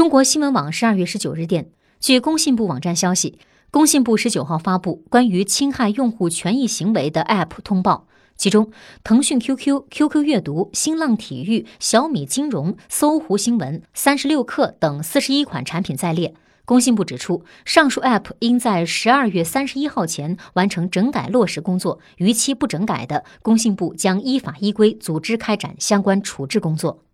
中国新闻网十二月十九日电据工信部网站消息工信部十九号发布关于侵害用户权益行为的 app 通报其中腾讯 qqqq 阅读新浪体育小米金融搜狐新闻三十六氪等四十一款产品在列。工信部指出上述 app 应在十二月三十一号前完成整改落实工作逾期不整改的工信部将依法依规组织开展相关处置工作。